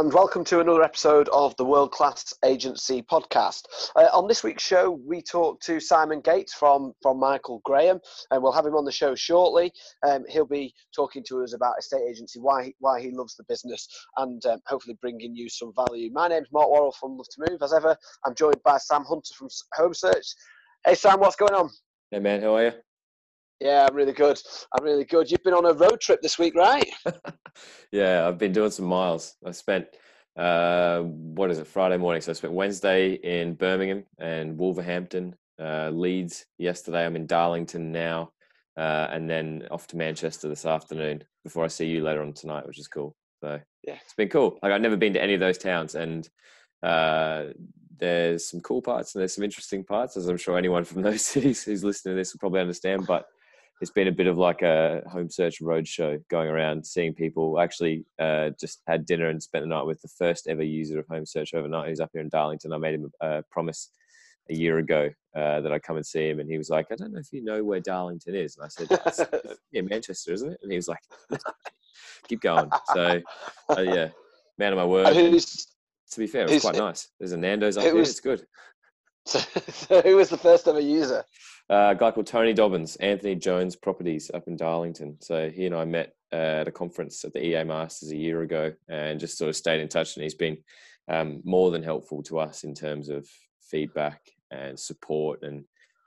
and welcome to another episode of the World Class Agency podcast. Uh, on this week's show, we talk to Simon Gates from, from Michael Graham, and we'll have him on the show shortly. Um, he'll be talking to us about estate agency, why, why he loves the business, and um, hopefully bringing you some value. My name's Mark Worrell from Love to Move. As ever, I'm joined by Sam Hunter from Home Search. Hey, Sam, what's going on? Hey, man, how are you? Yeah, I'm really good. I'm really good. You've been on a road trip this week, right? yeah, I've been doing some miles. I spent uh, what is it Friday morning? So I spent Wednesday in Birmingham and Wolverhampton, uh, Leeds yesterday. I'm in Darlington now, uh, and then off to Manchester this afternoon before I see you later on tonight, which is cool. So yeah, it's been cool. Like I've never been to any of those towns, and uh, there's some cool parts and there's some interesting parts, as I'm sure anyone from those cities who's listening to this will probably understand. But it's been a bit of like a home search roadshow going around seeing people. Actually, uh, just had dinner and spent the night with the first ever user of home search overnight, who's up here in Darlington. I made him a promise a year ago uh, that I'd come and see him, and he was like, "I don't know if you know where Darlington is." And I said, "Yeah, Manchester, isn't it?" And he was like, "Keep going." So, uh, yeah, man of my word. to be fair, it was quite nice. There's a Nando's up it Was, it's good. So, so, who was the first ever user? Uh, a guy called Tony Dobbins, Anthony Jones Properties up in Darlington. So he and I met at a conference at the EA Masters a year ago and just sort of stayed in touch. And he's been um, more than helpful to us in terms of feedback and support. And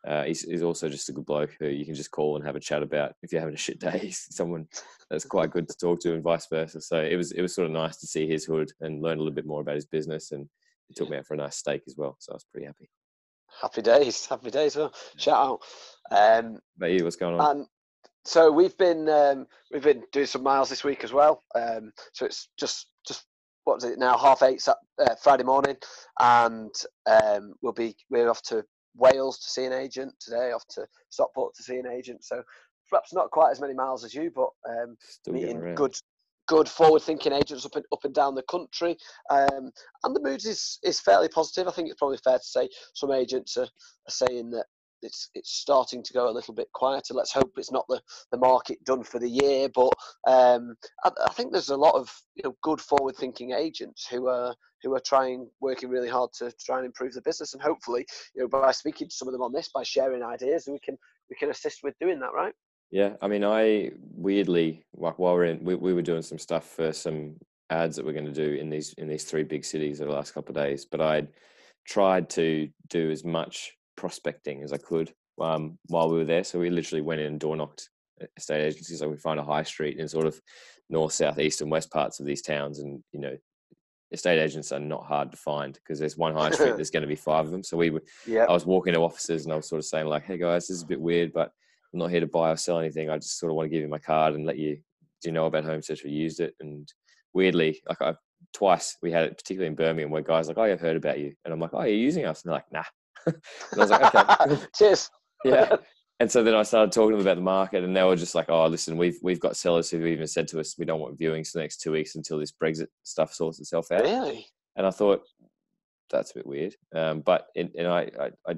uh, he's, he's, also just a good bloke who you can just call and have a chat about if you're having a shit day. He's someone that's quite good to talk to, and vice versa. So it was it was sort of nice to see his hood and learn a little bit more about his business. And he took me out for a nice steak as well. So I was pretty happy. Happy days, happy days. Well, shout out. Um, about you, what's going on? And so we've been um, we've been doing some miles this week as well. Um, so it's just just what is it now? Half eight uh, Friday morning, and um, we'll be we're off to Wales to see an agent today. Off to Stockport to see an agent. So perhaps not quite as many miles as you, but um, meeting good good forward-thinking agents up and up and down the country, um, and the mood is is fairly positive. I think it's probably fair to say some agents are, are saying that it's it's starting to go a little bit quieter. Let's hope it's not the, the market done for the year, but um, I, I, think there's a lot of you know good forward-thinking agents who are who are trying working really hard to try and improve the business, and hopefully you know by speaking to some of them on this, by sharing ideas, we can we can assist with doing that, right? Yeah, I mean, I weirdly like while we're in, we, we were doing some stuff for some ads that we're going to do in these in these three big cities over the last couple of days. But I'd tried to do as much prospecting as I could um, while we were there. So we literally went in and door knocked estate agencies. Like we find a high street in sort of north, south, east, and west parts of these towns, and you know, estate agents are not hard to find because there's one high street. there's going to be five of them. So we were. Yeah. I was walking to offices and I was sort of saying like, "Hey guys, this is a bit weird, but." I'm not here to buy or sell anything. I just sort of want to give you my card and let you, do you know about Home Search? We used it. And weirdly, like I, twice we had it, particularly in Birmingham, where guys like, oh, I've heard about you. And I'm like, oh, you're using us? And they're like, nah. and I was like, okay. Cheers. yeah. And so then I started talking to them about the market, and they were just like, "Oh, listen, we've we've got sellers who've even said to us we don't want viewings for the next two weeks until this Brexit stuff sorts itself out." Really? And I thought that's a bit weird. Um, but it, and I, I, I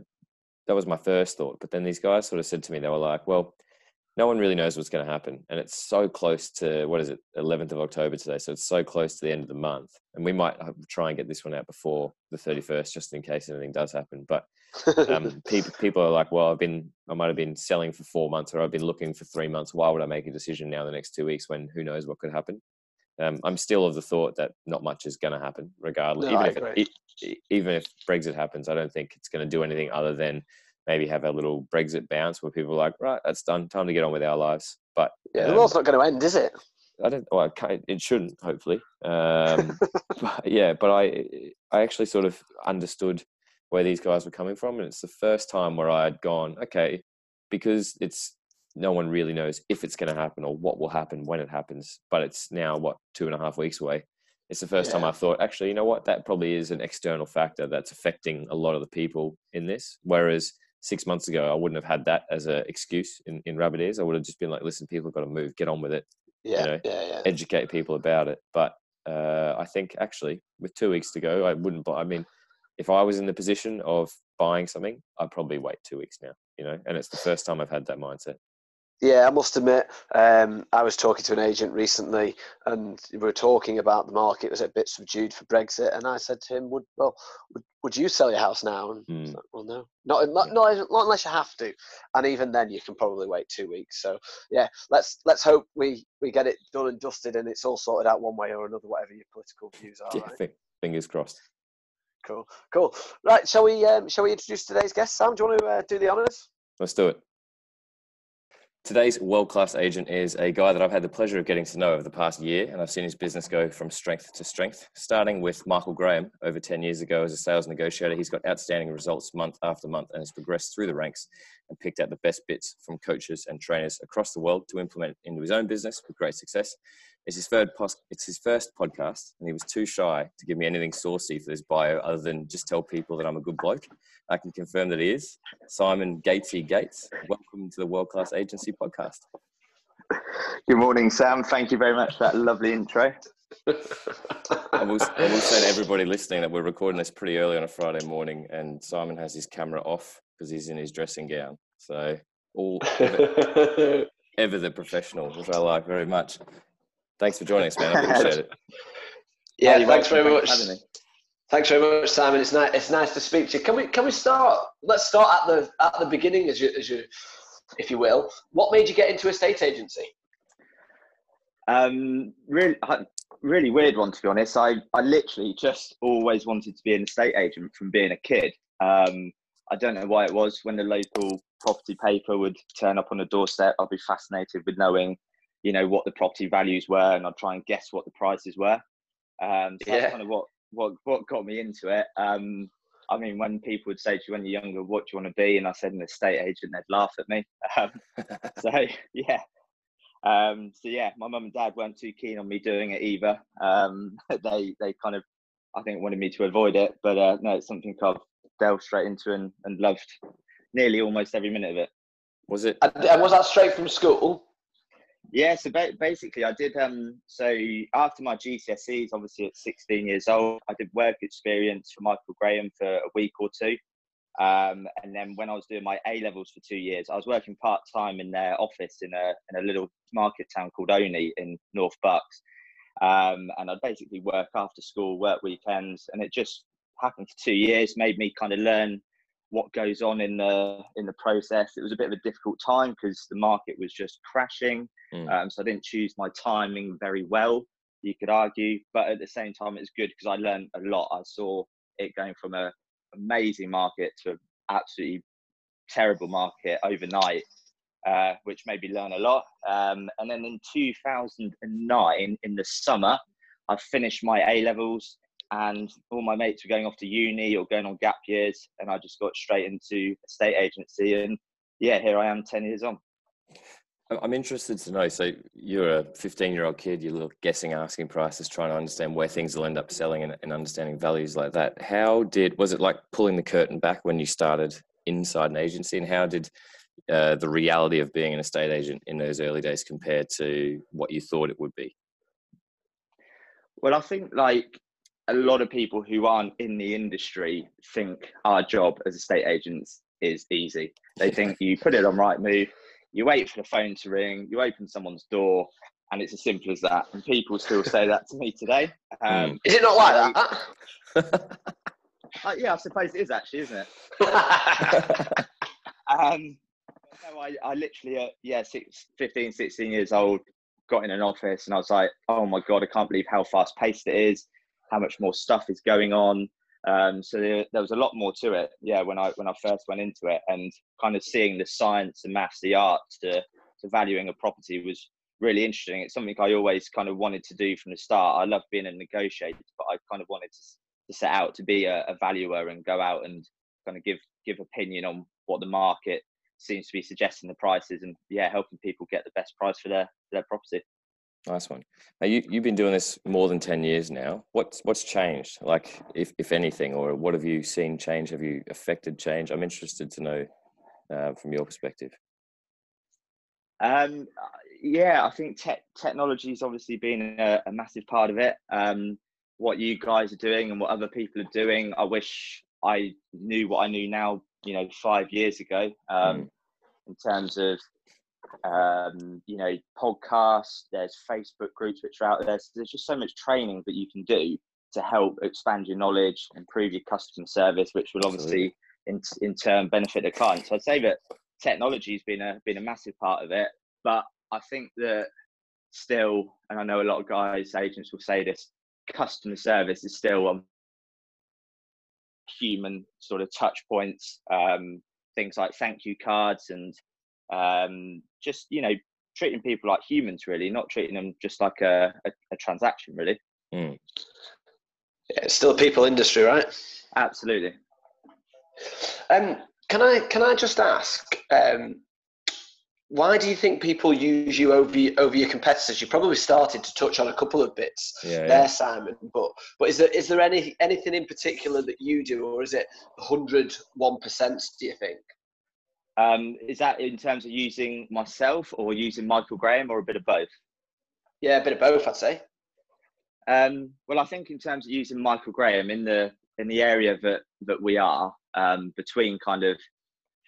that was my first thought. But then these guys sort of said to me, they were like, well, no one really knows what's going to happen. And it's so close to, what is it, 11th of October today. So it's so close to the end of the month. And we might try and get this one out before the 31st, just in case anything does happen. But um, people, people are like, well, I've been, I might have been selling for four months or I've been looking for three months. Why would I make a decision now the next two weeks when who knows what could happen? Um, I'm still of the thought that not much is going to happen, regardless. No, even, if it, even if Brexit happens, I don't think it's going to do anything other than maybe have a little Brexit bounce where people are like, right, that's done, time to get on with our lives. But yeah, um, the world's not going to end, is it? I don't. Well, it shouldn't. Hopefully, um, but yeah. But I, I actually sort of understood where these guys were coming from, and it's the first time where I had gone, okay, because it's no one really knows if it's going to happen or what will happen when it happens. But it's now what two and a half weeks away. It's the first yeah. time I thought, actually, you know what? That probably is an external factor that's affecting a lot of the people in this. Whereas six months ago, I wouldn't have had that as an excuse in, in rabbit ears. I would have just been like, listen, people have got to move, get on with it. Yeah, you know, yeah, yeah. Educate people about it. But uh, I think actually, with two weeks to go, I wouldn't. Buy. I mean, if I was in the position of buying something, I'd probably wait two weeks now. You know, and it's the first time I've had that mindset. Yeah, I must admit, um, I was talking to an agent recently, and we were talking about the market was a bit subdued for Brexit, and I said to him, "Would well, would, would you sell your house now?" And mm. like, well, no, not, not not not unless you have to, and even then, you can probably wait two weeks. So yeah, let's let's hope we we get it done and dusted, and it's all sorted out one way or another, whatever your political views are. Yeah, right? fingers crossed. Cool, cool. Right, shall we um, shall we introduce today's guest? Sam, do you want to uh, do the honours? Let's do it. Today's world class agent is a guy that I've had the pleasure of getting to know over the past year, and I've seen his business go from strength to strength. Starting with Michael Graham over 10 years ago as a sales negotiator, he's got outstanding results month after month and has progressed through the ranks and picked out the best bits from coaches and trainers across the world to implement into his own business with great success. It's his third pos- it's his first podcast, and he was too shy to give me anything saucy for this bio other than just tell people that I'm a good bloke. I can confirm that he is. Simon Gatesy Gates, welcome to the World Class Agency podcast. Good morning, Sam. Thank you very much for that lovely intro. I will, I will say to everybody listening that we're recording this pretty early on a Friday morning, and Simon has his camera off because he's in his dressing gown. So all ever, ever the professional, which I like very much. Thanks for joining us, man. I appreciate it. Yeah, hey, thanks very much. Thanks very much, Simon. It's nice. It's nice to speak to you. Can we can we start? Let's start at the at the beginning, as you as you, if you will. What made you get into estate agency? Um, really, really weird one to be honest. I I literally just always wanted to be an estate agent from being a kid. Um, I don't know why it was when the local property paper would turn up on the doorstep. I'd be fascinated with knowing you know what the property values were, and I'd try and guess what the prices were. Um, so yeah. that's kind of what what what got me into it. Um, I mean, when people would say to you when you're younger, "What do you want to be?" and I said an estate agent, they'd laugh at me. Um, so yeah, um, so yeah, my mum and dad weren't too keen on me doing it either. Um, they they kind of, I think, wanted me to avoid it, but uh, no, it's something I've delved straight into and, and loved nearly almost every minute of it. Was it? And was that straight from school? Yeah, so ba- basically, I did. Um, so after my GCSEs, obviously at 16 years old, I did work experience for Michael Graham for a week or two, um, and then when I was doing my A levels for two years, I was working part time in their office in a in a little market town called Olney in North Bucks, um, and I'd basically work after school, work weekends, and it just happened for two years, made me kind of learn what goes on in the in the process. It was a bit of a difficult time because the market was just crashing, mm. um, so I didn't choose my timing very well. You could argue, but at the same time, it's good because I learned a lot. I saw it going from a amazing market to an absolutely terrible market overnight, uh, which made me learn a lot. Um, and then in 2009, in the summer, I finished my A levels and all my mates were going off to uni or going on gap years and i just got straight into a state agency and yeah here i am 10 years on. I'm interested to know so you're a 15 year old kid you're little guessing asking prices trying to understand where things will end up selling and, and understanding values like that. How did was it like pulling the curtain back when you started inside an agency and how did uh, the reality of being an estate agent in those early days compared to what you thought it would be? Well i think like a lot of people who aren't in the industry think our job as estate agents is easy. They think you put it on Rightmove, you wait for the phone to ring, you open someone's door, and it's as simple as that. And people still say that to me today. Um, is it not like that? uh, yeah, I suppose it is actually, isn't it? um, no, I, I literally, uh, yeah, six, 15, 16 years old, got in an office and I was like, oh my God, I can't believe how fast paced it is how much more stuff is going on. Um, so there, there, was a lot more to it. Yeah, when I when I first went into it, and kind of seeing the science, the maths, the art to to valuing a property was really interesting. It's something I always kind of wanted to do from the start. I love being a negotiator, but I kind of wanted to, to set out to be a, a valuer and go out and kind of give give opinion on what the market seems to be suggesting the prices and yeah, helping people get the best price for their their property. Nice one. Now you you've been doing this more than ten years now. What's what's changed? Like, if if anything, or what have you seen change? Have you affected change? I'm interested to know uh, from your perspective. Um, yeah, I think te- technology has obviously been a, a, massive part of it. Um, what you guys are doing and what other people are doing, I wish I knew what I knew now. You know, five years ago, um, mm. in terms of um, you know, podcasts. There's Facebook groups which are out there. So there's just so much training that you can do to help expand your knowledge, improve your customer service, which will obviously in in turn benefit the client. So I'd say that technology has been a been a massive part of it, but I think that still, and I know a lot of guys, agents will say this, customer service is still on human sort of touch points, um, things like thank you cards and um, just, you know, treating people like humans really, not treating them just like a, a, a transaction really. Mm. Yeah, it's still a people industry, right? Absolutely. Um, can I can I just ask, um, why do you think people use you over over your competitors? You probably started to touch on a couple of bits yeah, there, yeah. Simon. But but is there is there any anything in particular that you do, or is it 101 percent? Do you think? Um, is that in terms of using myself or using Michael Graham or a bit of both? Yeah, a bit of both, I'd say. Um, well, I think in terms of using Michael Graham in the in the area that that we are um, between kind of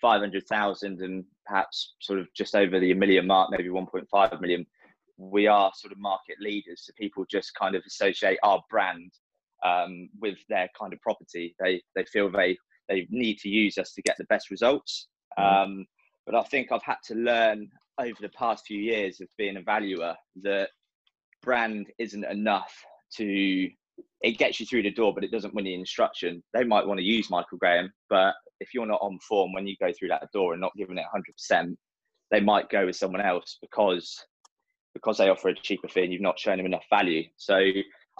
500,000 and perhaps sort of just over the million mark, maybe 1.5 million, we are sort of market leaders. So people just kind of associate our brand um, with their kind of property. They they feel they they need to use us to get the best results. Um, but I think I've had to learn over the past few years of being a valuer that brand isn't enough to it gets you through the door, but it doesn't win the instruction. They might want to use Michael Graham, but if you're not on form when you go through that door and not giving it 100%, they might go with someone else because because they offer a cheaper fee and you've not shown them enough value. So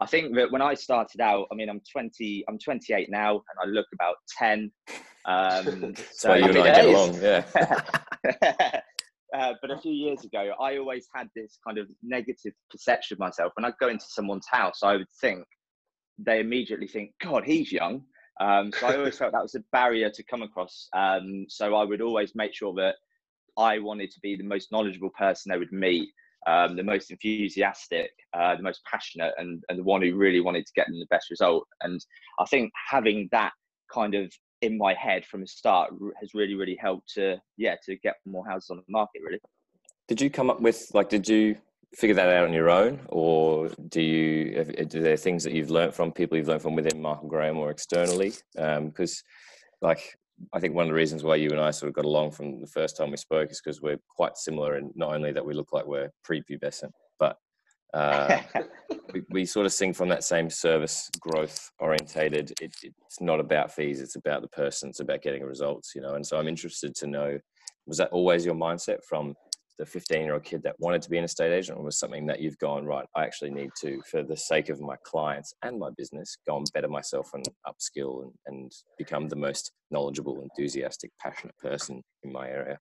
I think that when I started out, I mean, I'm 20, I'm 28 now, and I look about 10. Um, why you and I get along, yeah. uh, but a few years ago, I always had this kind of negative perception of myself. When I'd go into someone's house, I would think they immediately think, "God, he's young." Um, so I always felt that was a barrier to come across. Um, so I would always make sure that I wanted to be the most knowledgeable person they would meet, um, the most enthusiastic, uh, the most passionate, and, and the one who really wanted to get them the best result. And I think having that kind of in my head from the start has really, really helped to, yeah, to get more houses on the market, really. Did you come up with, like, did you figure that out on your own, or do you? Do there things that you've learned from people you've learned from within Michael Graham or externally? Because, um, like, I think one of the reasons why you and I sort of got along from the first time we spoke is because we're quite similar, and not only that we look like we're prepubescent, but uh, we, we, sort of sing from that same service growth orientated. It, it's not about fees; it's about the person. It's about getting results, you know. And so I'm interested to know: was that always your mindset from the 15 year old kid that wanted to be an estate agent or was something that you've gone right i actually need to for the sake of my clients and my business go and better myself and upskill and, and become the most knowledgeable enthusiastic passionate person in my area.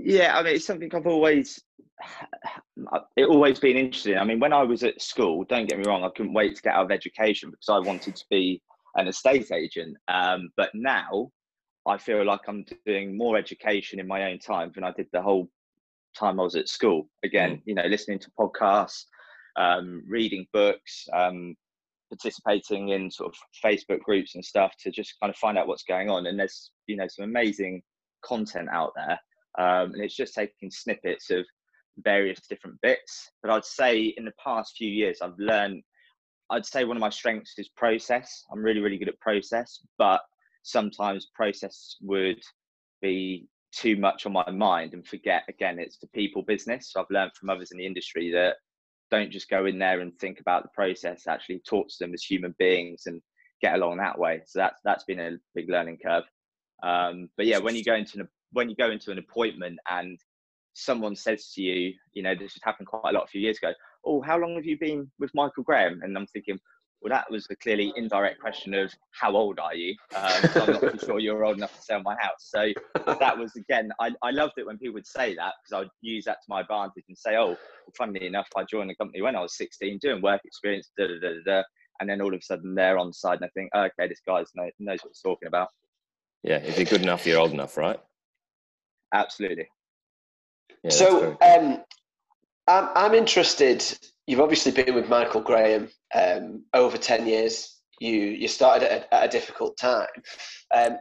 Yeah i mean it's something i've always it always been interesting. I mean when i was at school don't get me wrong i couldn't wait to get out of education because i wanted to be an estate agent um, but now I feel like I'm doing more education in my own time than I did the whole time I was at school. Again, mm. you know, listening to podcasts, um, reading books, um, participating in sort of Facebook groups and stuff to just kind of find out what's going on. And there's, you know, some amazing content out there. Um, and it's just taking snippets of various different bits. But I'd say in the past few years, I've learned, I'd say one of my strengths is process. I'm really, really good at process, but sometimes process would be too much on my mind and forget again it's the people business. So i've learned from others in the industry that don't just go in there and think about the process actually talk to them as human beings and get along that way. So that's that's been a big learning curve. Um, but yeah when you go into an when you go into an appointment and someone says to you you know this has happened quite a lot a few years ago oh how long have you been with michael graham? And i'm thinking well, that was a clearly indirect question of how old are you? Um, so I'm not too sure you're old enough to sell my house. So that was again, I, I loved it when people would say that because I would use that to my advantage and say, oh, well, funnily enough, I joined the company when I was 16, doing work experience, da da da da. And then all of a sudden they're on the side and I think, oh, okay, this guy knows, knows what he's talking about. Yeah, if you're good enough, you're old enough, right? Absolutely. Yeah, so um, I'm, I'm interested you've obviously been with Michael Graham um, over 10 years. You, you started at a, at a difficult time. Um,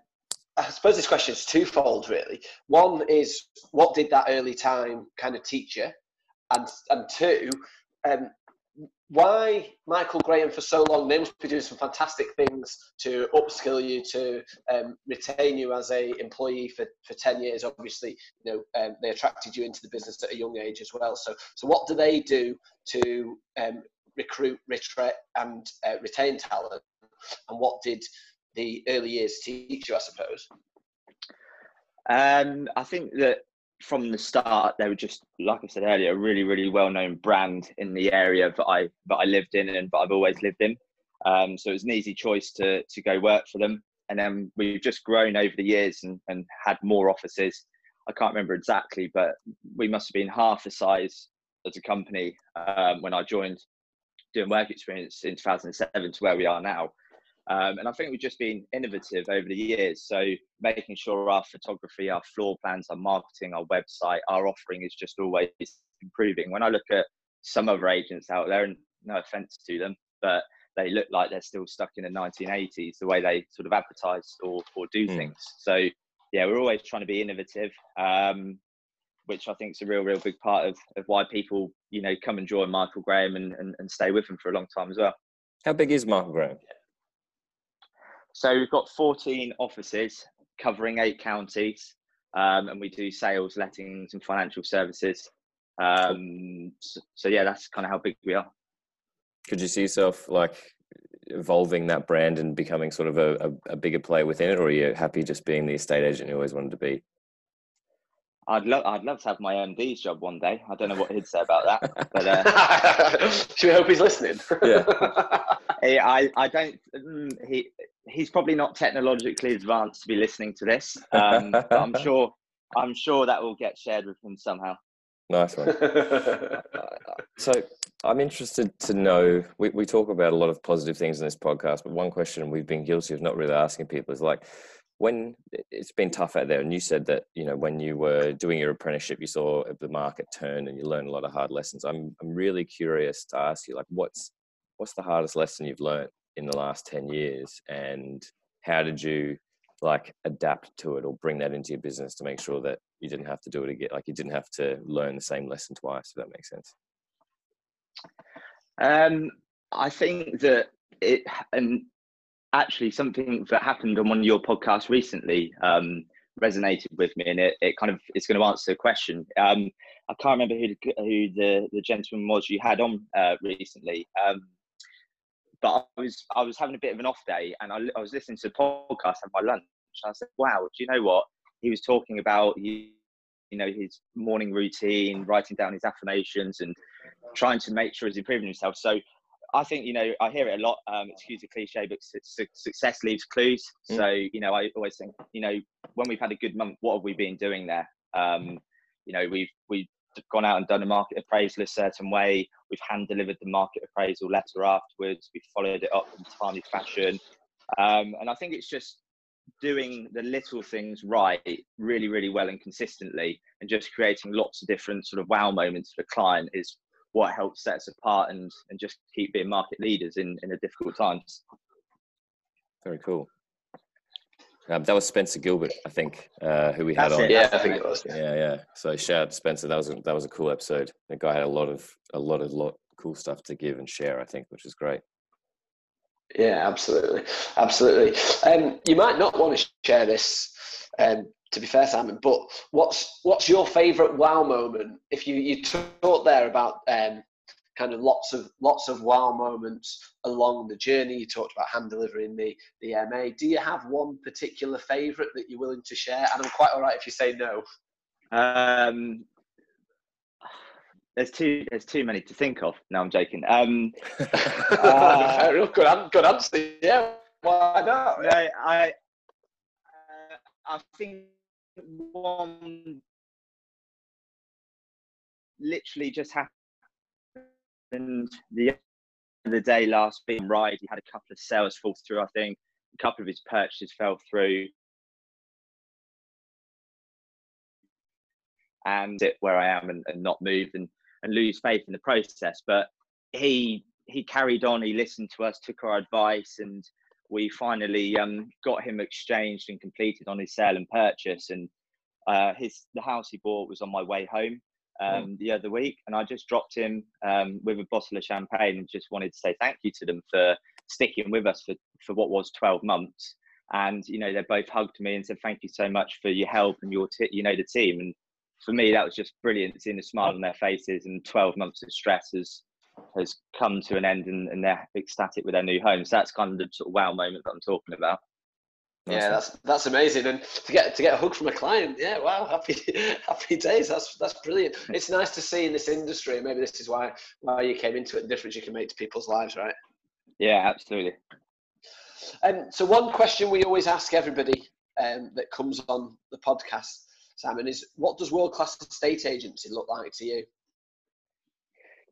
I suppose this question is twofold, really. One is what did that early time kind of teach you, and and two, um, why Michael Graham for so long? They must be doing some fantastic things to upskill you, to um, retain you as a employee for, for ten years. Obviously, you know um, they attracted you into the business at a young age as well. So, so what do they do to um, recruit, and uh, retain talent? And what did the early years teach you? I suppose. Um, I think that from the start, they were just like I said earlier, a really, really well-known brand in the area that I that I lived in and that I've always lived in. Um, so it was an easy choice to to go work for them. And then we've just grown over the years and, and had more offices. I can't remember exactly, but we must have been half the size as a company um, when I joined doing work experience in 2007 to where we are now. Um, and I think we've just been innovative over the years. So making sure our photography, our floor plans, our marketing, our website, our offering is just always improving. When I look at some other agents out there, and no offense to them, but they look like they're still stuck in the 1980s, the way they sort of advertise or, or do mm. things. So yeah, we're always trying to be innovative, um, which I think is a real, real big part of, of why people, you know, come and join Michael Graham and, and, and stay with him for a long time as well. How big is Michael Graham? So we've got 14 offices covering eight counties, um, and we do sales, lettings, and financial services. Um, so, so, yeah, that's kind of how big we are. Could you see yourself like evolving that brand and becoming sort of a, a, a bigger player within it, or are you happy just being the estate agent you always wanted to be? I'd love, I'd love to have my MD's job one day. I don't know what he'd say about that, but uh, should we hope he's listening? yeah, I, I don't. Mm, he, he's probably not technologically advanced to be listening to this, um, but I'm sure I'm sure that will get shared with him somehow. Nice one. so I'm interested to know. We, we talk about a lot of positive things in this podcast, but one question we've been guilty of not really asking people is like, when it's been tough out there, and you said that you know when you were doing your apprenticeship, you saw the market turn and you learned a lot of hard lessons. I'm I'm really curious to ask you like, what's what's the hardest lesson you've learned in the last 10 years and how did you like adapt to it or bring that into your business to make sure that you didn't have to do it again like you didn't have to learn the same lesson twice if that makes sense um i think that it and actually something that happened on one of your podcasts recently um resonated with me and it, it kind of is going to answer the question um i can't remember who, who the the gentleman was you had on uh, recently um but I was I was having a bit of an off day, and I, I was listening to the podcast at my lunch. And I said, "Wow, do you know what he was talking about? You, you know, his morning routine, writing down his affirmations, and trying to make sure he's improving himself." So I think you know I hear it a lot. Um, excuse the cliche, but su- success leaves clues. Mm. So you know I always think you know when we've had a good month, what have we been doing there? Um, you know we've we've gone out and done a market appraisal a certain way. We've hand delivered the market appraisal letter afterwards. We've followed it up in timely fashion. Um, and I think it's just doing the little things right really, really well and consistently and just creating lots of different sort of wow moments for the client is what helps set us apart and, and just keep being market leaders in, in the difficult times. Very cool. Um, that was Spencer Gilbert, I think, uh, who we had That's on. It. Yeah, I think it was. Yeah, yeah. So shout out Spencer. That was a, that was a cool episode. The guy had a lot of a lot of lot cool stuff to give and share. I think, which is great. Yeah, absolutely, absolutely. Um, you might not want to share this, um, to be fair, Simon. But what's what's your favourite wow moment? If you you talked there about um, kind of lots of lots of wow moments along the journey. You talked about hand delivering the the MA. Do you have one particular favourite that you're willing to share? And I'm quite all right if you say no. Um, there's too there's too many to think of. No, I'm joking. Um, uh, good, good answer. Yeah, why not? No, I uh, I think one literally just happened the the day last being ride, he had a couple of sales fall through. I think a couple of his purchases fell through, and sit where I am and, and not move and, and lose faith in the process. But he he carried on. He listened to us, took our advice, and we finally um, got him exchanged and completed on his sale and purchase. And uh, his the house he bought was on my way home um, mm. the other week, and I just dropped him um, with a bottle of champagne and just wanted to say thank you to them for sticking with us for, for what was 12 months. And you know, they both hugged me and said thank you so much for your help and your t- you know the team. And for me, that was just brilliant seeing the smile on their faces. And 12 months of stress has has come to an end, and, and they're ecstatic with their new home. So that's kind of the sort of wow moment that I'm talking about. Yeah, that's that's amazing, and to get to get a hug from a client, yeah, wow, happy happy days. That's that's brilliant. It's nice to see in this industry. Maybe this is why why you came into it. The difference you can make to people's lives, right? Yeah, absolutely. Um, so one question we always ask everybody um, that comes on the podcast, Simon, is what does world class estate agency look like to you?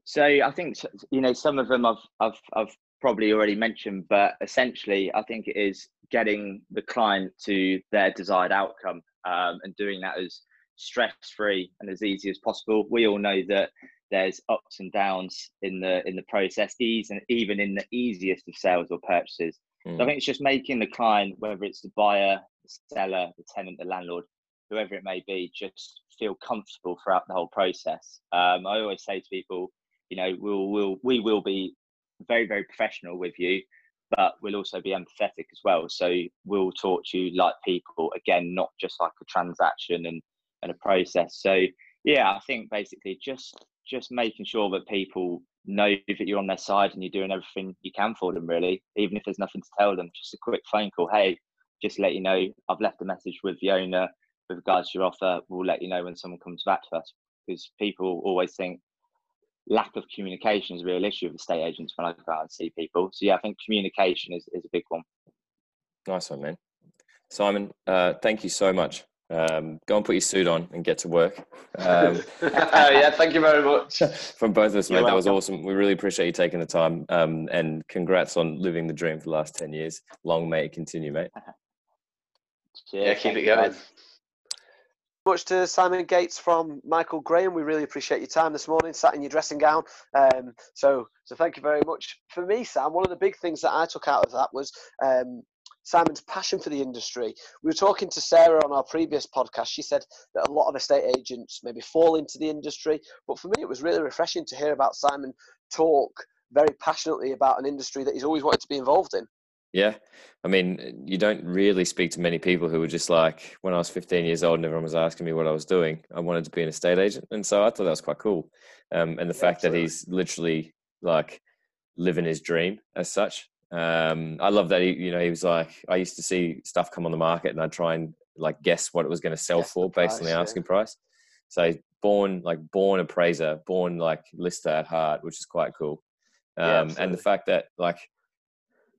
So I think you know some of them I've I've I've probably already mentioned, but essentially I think it is getting the client to their desired outcome um, and doing that as stress free and as easy as possible. We all know that there's ups and downs in the in the process, ease and even in the easiest of sales or purchases. Mm. So I hmm. think it's just making the client, whether it's the buyer, the seller, the tenant, the landlord, whoever it may be, just feel comfortable throughout the whole process. Um, I always say to people, you know, we'll, we'll we will be very very professional with you, but we'll also be empathetic as well. So we'll talk to you like people again, not just like a transaction and and a process. So yeah, I think basically just just making sure that people know that you're on their side and you're doing everything you can for them really even if there's nothing to tell them just a quick phone call hey just let you know i've left a message with the owner with regards to your offer we'll let you know when someone comes back to us because people always think lack of communication is a real issue with estate agents when i go out and see people so yeah i think communication is, is a big one nice one man simon uh, thank you so much um, go and put your suit on and get to work. Um, yeah, thank you very much. From both of us, mate, that was awesome. We really appreciate you taking the time. Um, and congrats on living the dream for the last 10 years. Long may it continue, mate. yeah, keep it going. Much to Simon Gates from Michael Graham. We really appreciate your time this morning, sat in your dressing gown. Um, so, so thank you very much. For me, Sam, one of the big things that I took out of that was um, Simon's passion for the industry. We were talking to Sarah on our previous podcast. She said that a lot of estate agents maybe fall into the industry, but for me, it was really refreshing to hear about Simon talk very passionately about an industry that he's always wanted to be involved in. Yeah. I mean, you don't really speak to many people who were just like, when I was 15 years old and everyone was asking me what I was doing, I wanted to be an estate agent. And so I thought that was quite cool. Um, and the yeah, fact absolutely. that he's literally like living his dream as such um, I love that he, you know, he was like, I used to see stuff come on the market and I'd try and like guess what it was going to sell guess for based price, on the asking yeah. price. So born like born appraiser, born like lister at heart, which is quite cool. Um, yeah, and the fact that like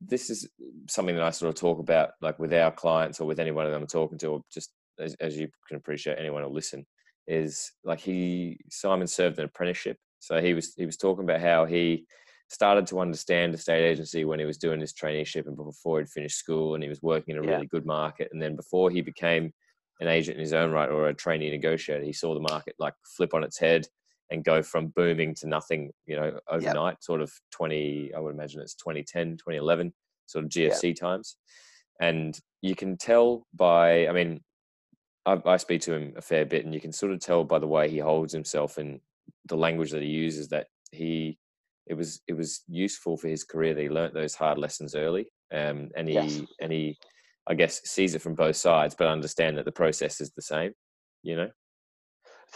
this is something that I sort of talk about like with our clients or with anyone that I'm talking to, or just as, as you can appreciate, anyone will listen. Is like he Simon served an apprenticeship, so he was he was talking about how he started to understand the state agency when he was doing his traineeship and before he'd finished school and he was working in a yeah. really good market. And then before he became an agent in his own right or a trainee negotiator, he saw the market like flip on its head and go from booming to nothing, you know, overnight, yep. sort of 20, I would imagine it's 2010, 2011, sort of GFC yep. times. And you can tell by, I mean, I, I speak to him a fair bit and you can sort of tell by the way he holds himself and the language that he uses that he it was it was useful for his career that he learnt those hard lessons early, um, and he yes. and he, I guess, sees it from both sides, but understand that the process is the same. You know.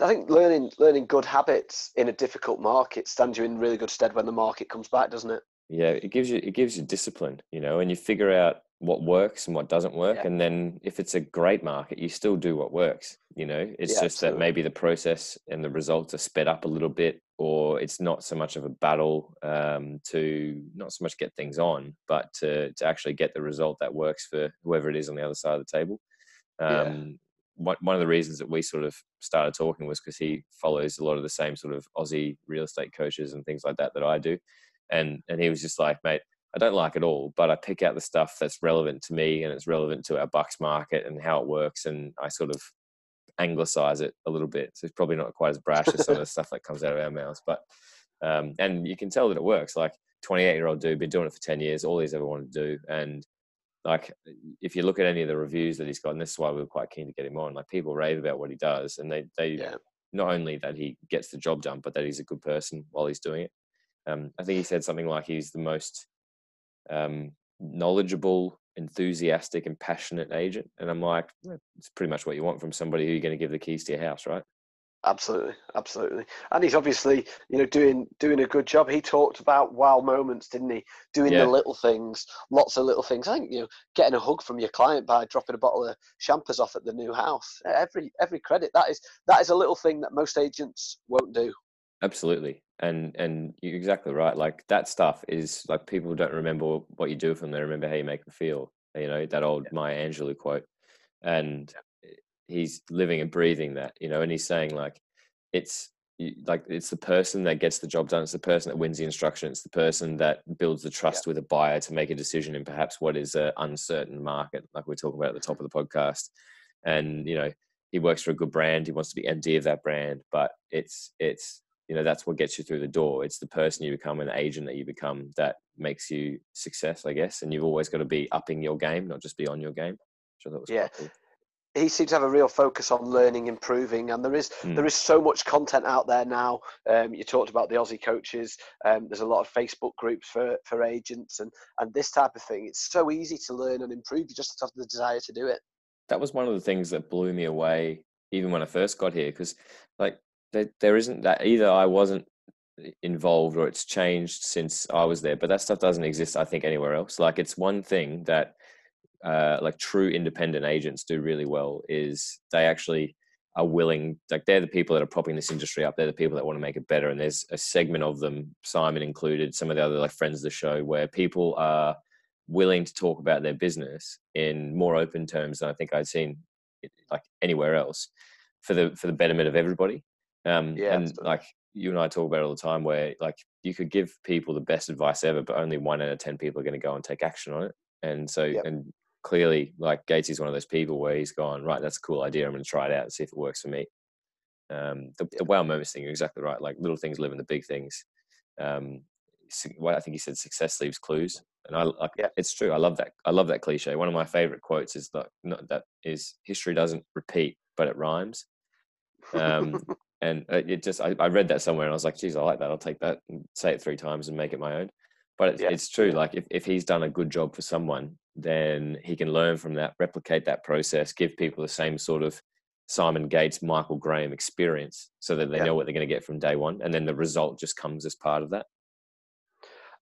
I think learning learning good habits in a difficult market stands you in really good stead when the market comes back, doesn't it? Yeah, it gives you it gives you discipline, you know, and you figure out what works and what doesn't work, yeah. and then if it's a great market, you still do what works. You know, it's yeah, just absolutely. that maybe the process and the results are sped up a little bit, or it's not so much of a battle um, to not so much get things on, but to to actually get the result that works for whoever it is on the other side of the table. Um. One, of the reasons that we sort of started talking was because he follows a lot of the same sort of Aussie real estate coaches and things like that that I do, and and he was just like, mate, I don't like it all, but I pick out the stuff that's relevant to me and it's relevant to our Bucks market and how it works, and I sort of anglicize it a little bit. So it's probably not quite as brash as some of the stuff that comes out of our mouths, but um, and you can tell that it works. Like 28 year old dude, been doing it for 10 years, all he's ever wanted to do, and like if you look at any of the reviews that he's got, and this is why we were quite keen to get him on. Like people rave about what he does, and they they Yeah. not only that he gets the job done, but that he's a good person while he's doing it. Um, I think he said something like he's the most um, knowledgeable, enthusiastic, and passionate agent. And I'm like, it's pretty much what you want from somebody who you're going to give the keys to your house, right? Absolutely, absolutely, and he's obviously you know doing doing a good job. He talked about wow moments, didn't he? Doing Yeah. the little things, lots of little things. I think you know getting a hug from your client by dropping a bottle of champers off at the new house. Every every credit that is that is a little thing that most agents won't do. Absolutely. And and you're exactly right. Like that stuff is like people don't remember what you do for them; they remember how you make them feel. You know that old Maya Angelou quote, and he's living and breathing that. You know, and he's saying like it's like it's the person that gets the job done. It's the person that wins the instruction. It's the person that builds the trust with a buyer to make a decision in perhaps what is an uncertain market, like we're talking about at the top mm-hmm. of the podcast. And you know, he works for a good brand. He wants to be MD of that brand, but it's it's you know that's what gets you through the door. It's the person you become, an agent that you become, that makes you success, I guess. And you've always got to be upping your game, not just be on your game. Which I thought was Yeah. cool. He seems to have a real focus on learning, improving, and there is Mm. there is so much content out there now. Um, you talked about the Aussie coaches. Um, there's a lot of Facebook groups for for agents and and this type of thing. It's so easy to learn and improve. You just have the desire to do it. that was one of the things that blew me away even when I first got here because like there, there isn't that either I wasn't involved or it's changed since I was there but that stuff doesn't exist I think anywhere else like it's one thing that uh, like true independent agents do really well is they actually are willing like they're the people that are propping this industry up they're the people that want to make it better and there's a segment of them Simon included some of the other like friends of the show where people are willing to talk about their business in more open terms than I think I'd seen like anywhere else for the for the betterment of everybody. Um, Yeah, and absolutely. like you and I talk about it all the time, where like you could give people the best advice ever, but only one out of ten people are going to go and take action on it. And so, Yep. and clearly, like Gates is one of those people where he's gone right. That's a cool idea. I'm going to try it out and see if it works for me. Um, the, the wow moments thing, you're exactly right. Like little things live in the big things. Um, what I think he said, success leaves clues, and I like Yeah. it's true. I love that. I love that cliche. One of my favorite quotes is that not that is history doesn't repeat, but it rhymes. Um, and uh, it just I, I read that somewhere and I was like, geez, I like that. I'll take that and say it three times and make it my own. But it's, Yeah, it's true. Like if, if he's done a good job for someone, then he can learn from that, replicate that process, give people the same sort of Simon Gates, Michael Graham experience, so that they Yeah. know what they're going to get from day one, and then the result just comes as part of that.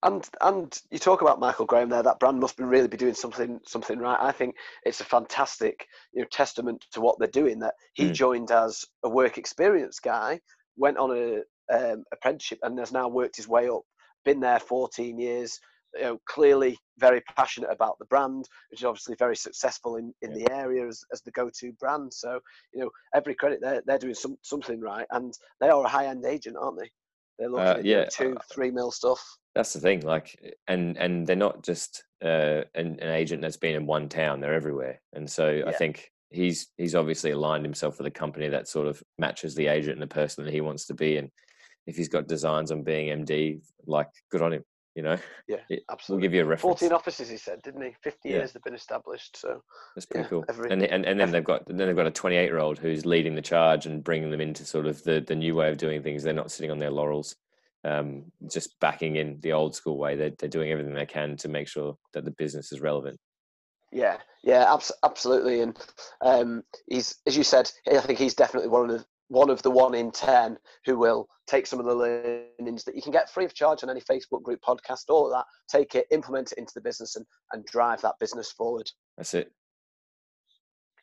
And and you talk about Michael Graham there. That brand must be really be doing something something right. I think it's a fantastic you know testament to what they're doing. That he Mm. joined as a work experience guy, went on a um, apprenticeship, and has now worked his way up. Been there 14 years. You know, clearly very passionate about the brand, which is obviously very successful in, in the area as, as the go-to brand. So you know, every credit they're they're doing some, something right, and they are a high-end agent, aren't they? They're looking Uh, at yeah, two, three mil stuff. That's the thing. Like, and and they're not just uh, an, an agent that's been in one town; they're everywhere. And so I think he's he's obviously aligned himself with a company that sort of matches the agent and the person that he wants to be. And if he's got designs on being MD, like, good on him. You know, Yeah, It- we'll absolutely. give you a reference. 14 offices, he said, didn't he? 50 Yeah. years they've been established. So That's pretty yeah, cool. every- and and and then they've got then they've got a 28 year old who's leading the charge and bringing them into sort of the the new way of doing things. They're not sitting on their laurels, um, just backing in the old school way. They're they're doing everything they can to make sure that the business is relevant. yeah, yeah, abs- absolutely. And um, he's, as you said, I think he's definitely one of the one of the one in ten who will take some of the learnings that you can get free of charge on any Facebook group, podcast, all of that. Take it, implement it into the business, and and drive that business forward. That's it.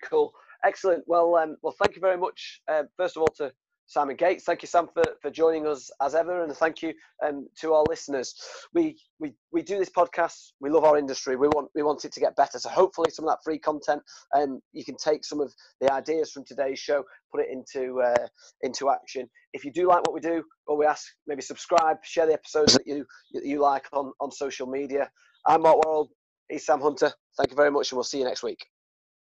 Cool, excellent. Well, um, well, thank you very much. Uh, first of all, to Simon Gates, thank you, Sam, for, for joining us as ever, and thank you um, to our listeners. We we we do this podcast. We love our industry. We want we want it to get better. So hopefully, some of that free content, um, you can take some of the ideas from today's show, put it into uh, into action. If you do like what we do, well, we ask maybe subscribe, share the episodes that you you like on on social media. I'm Mark Worrell. He's Sam Hunter. Thank you very much, and we'll see you next week.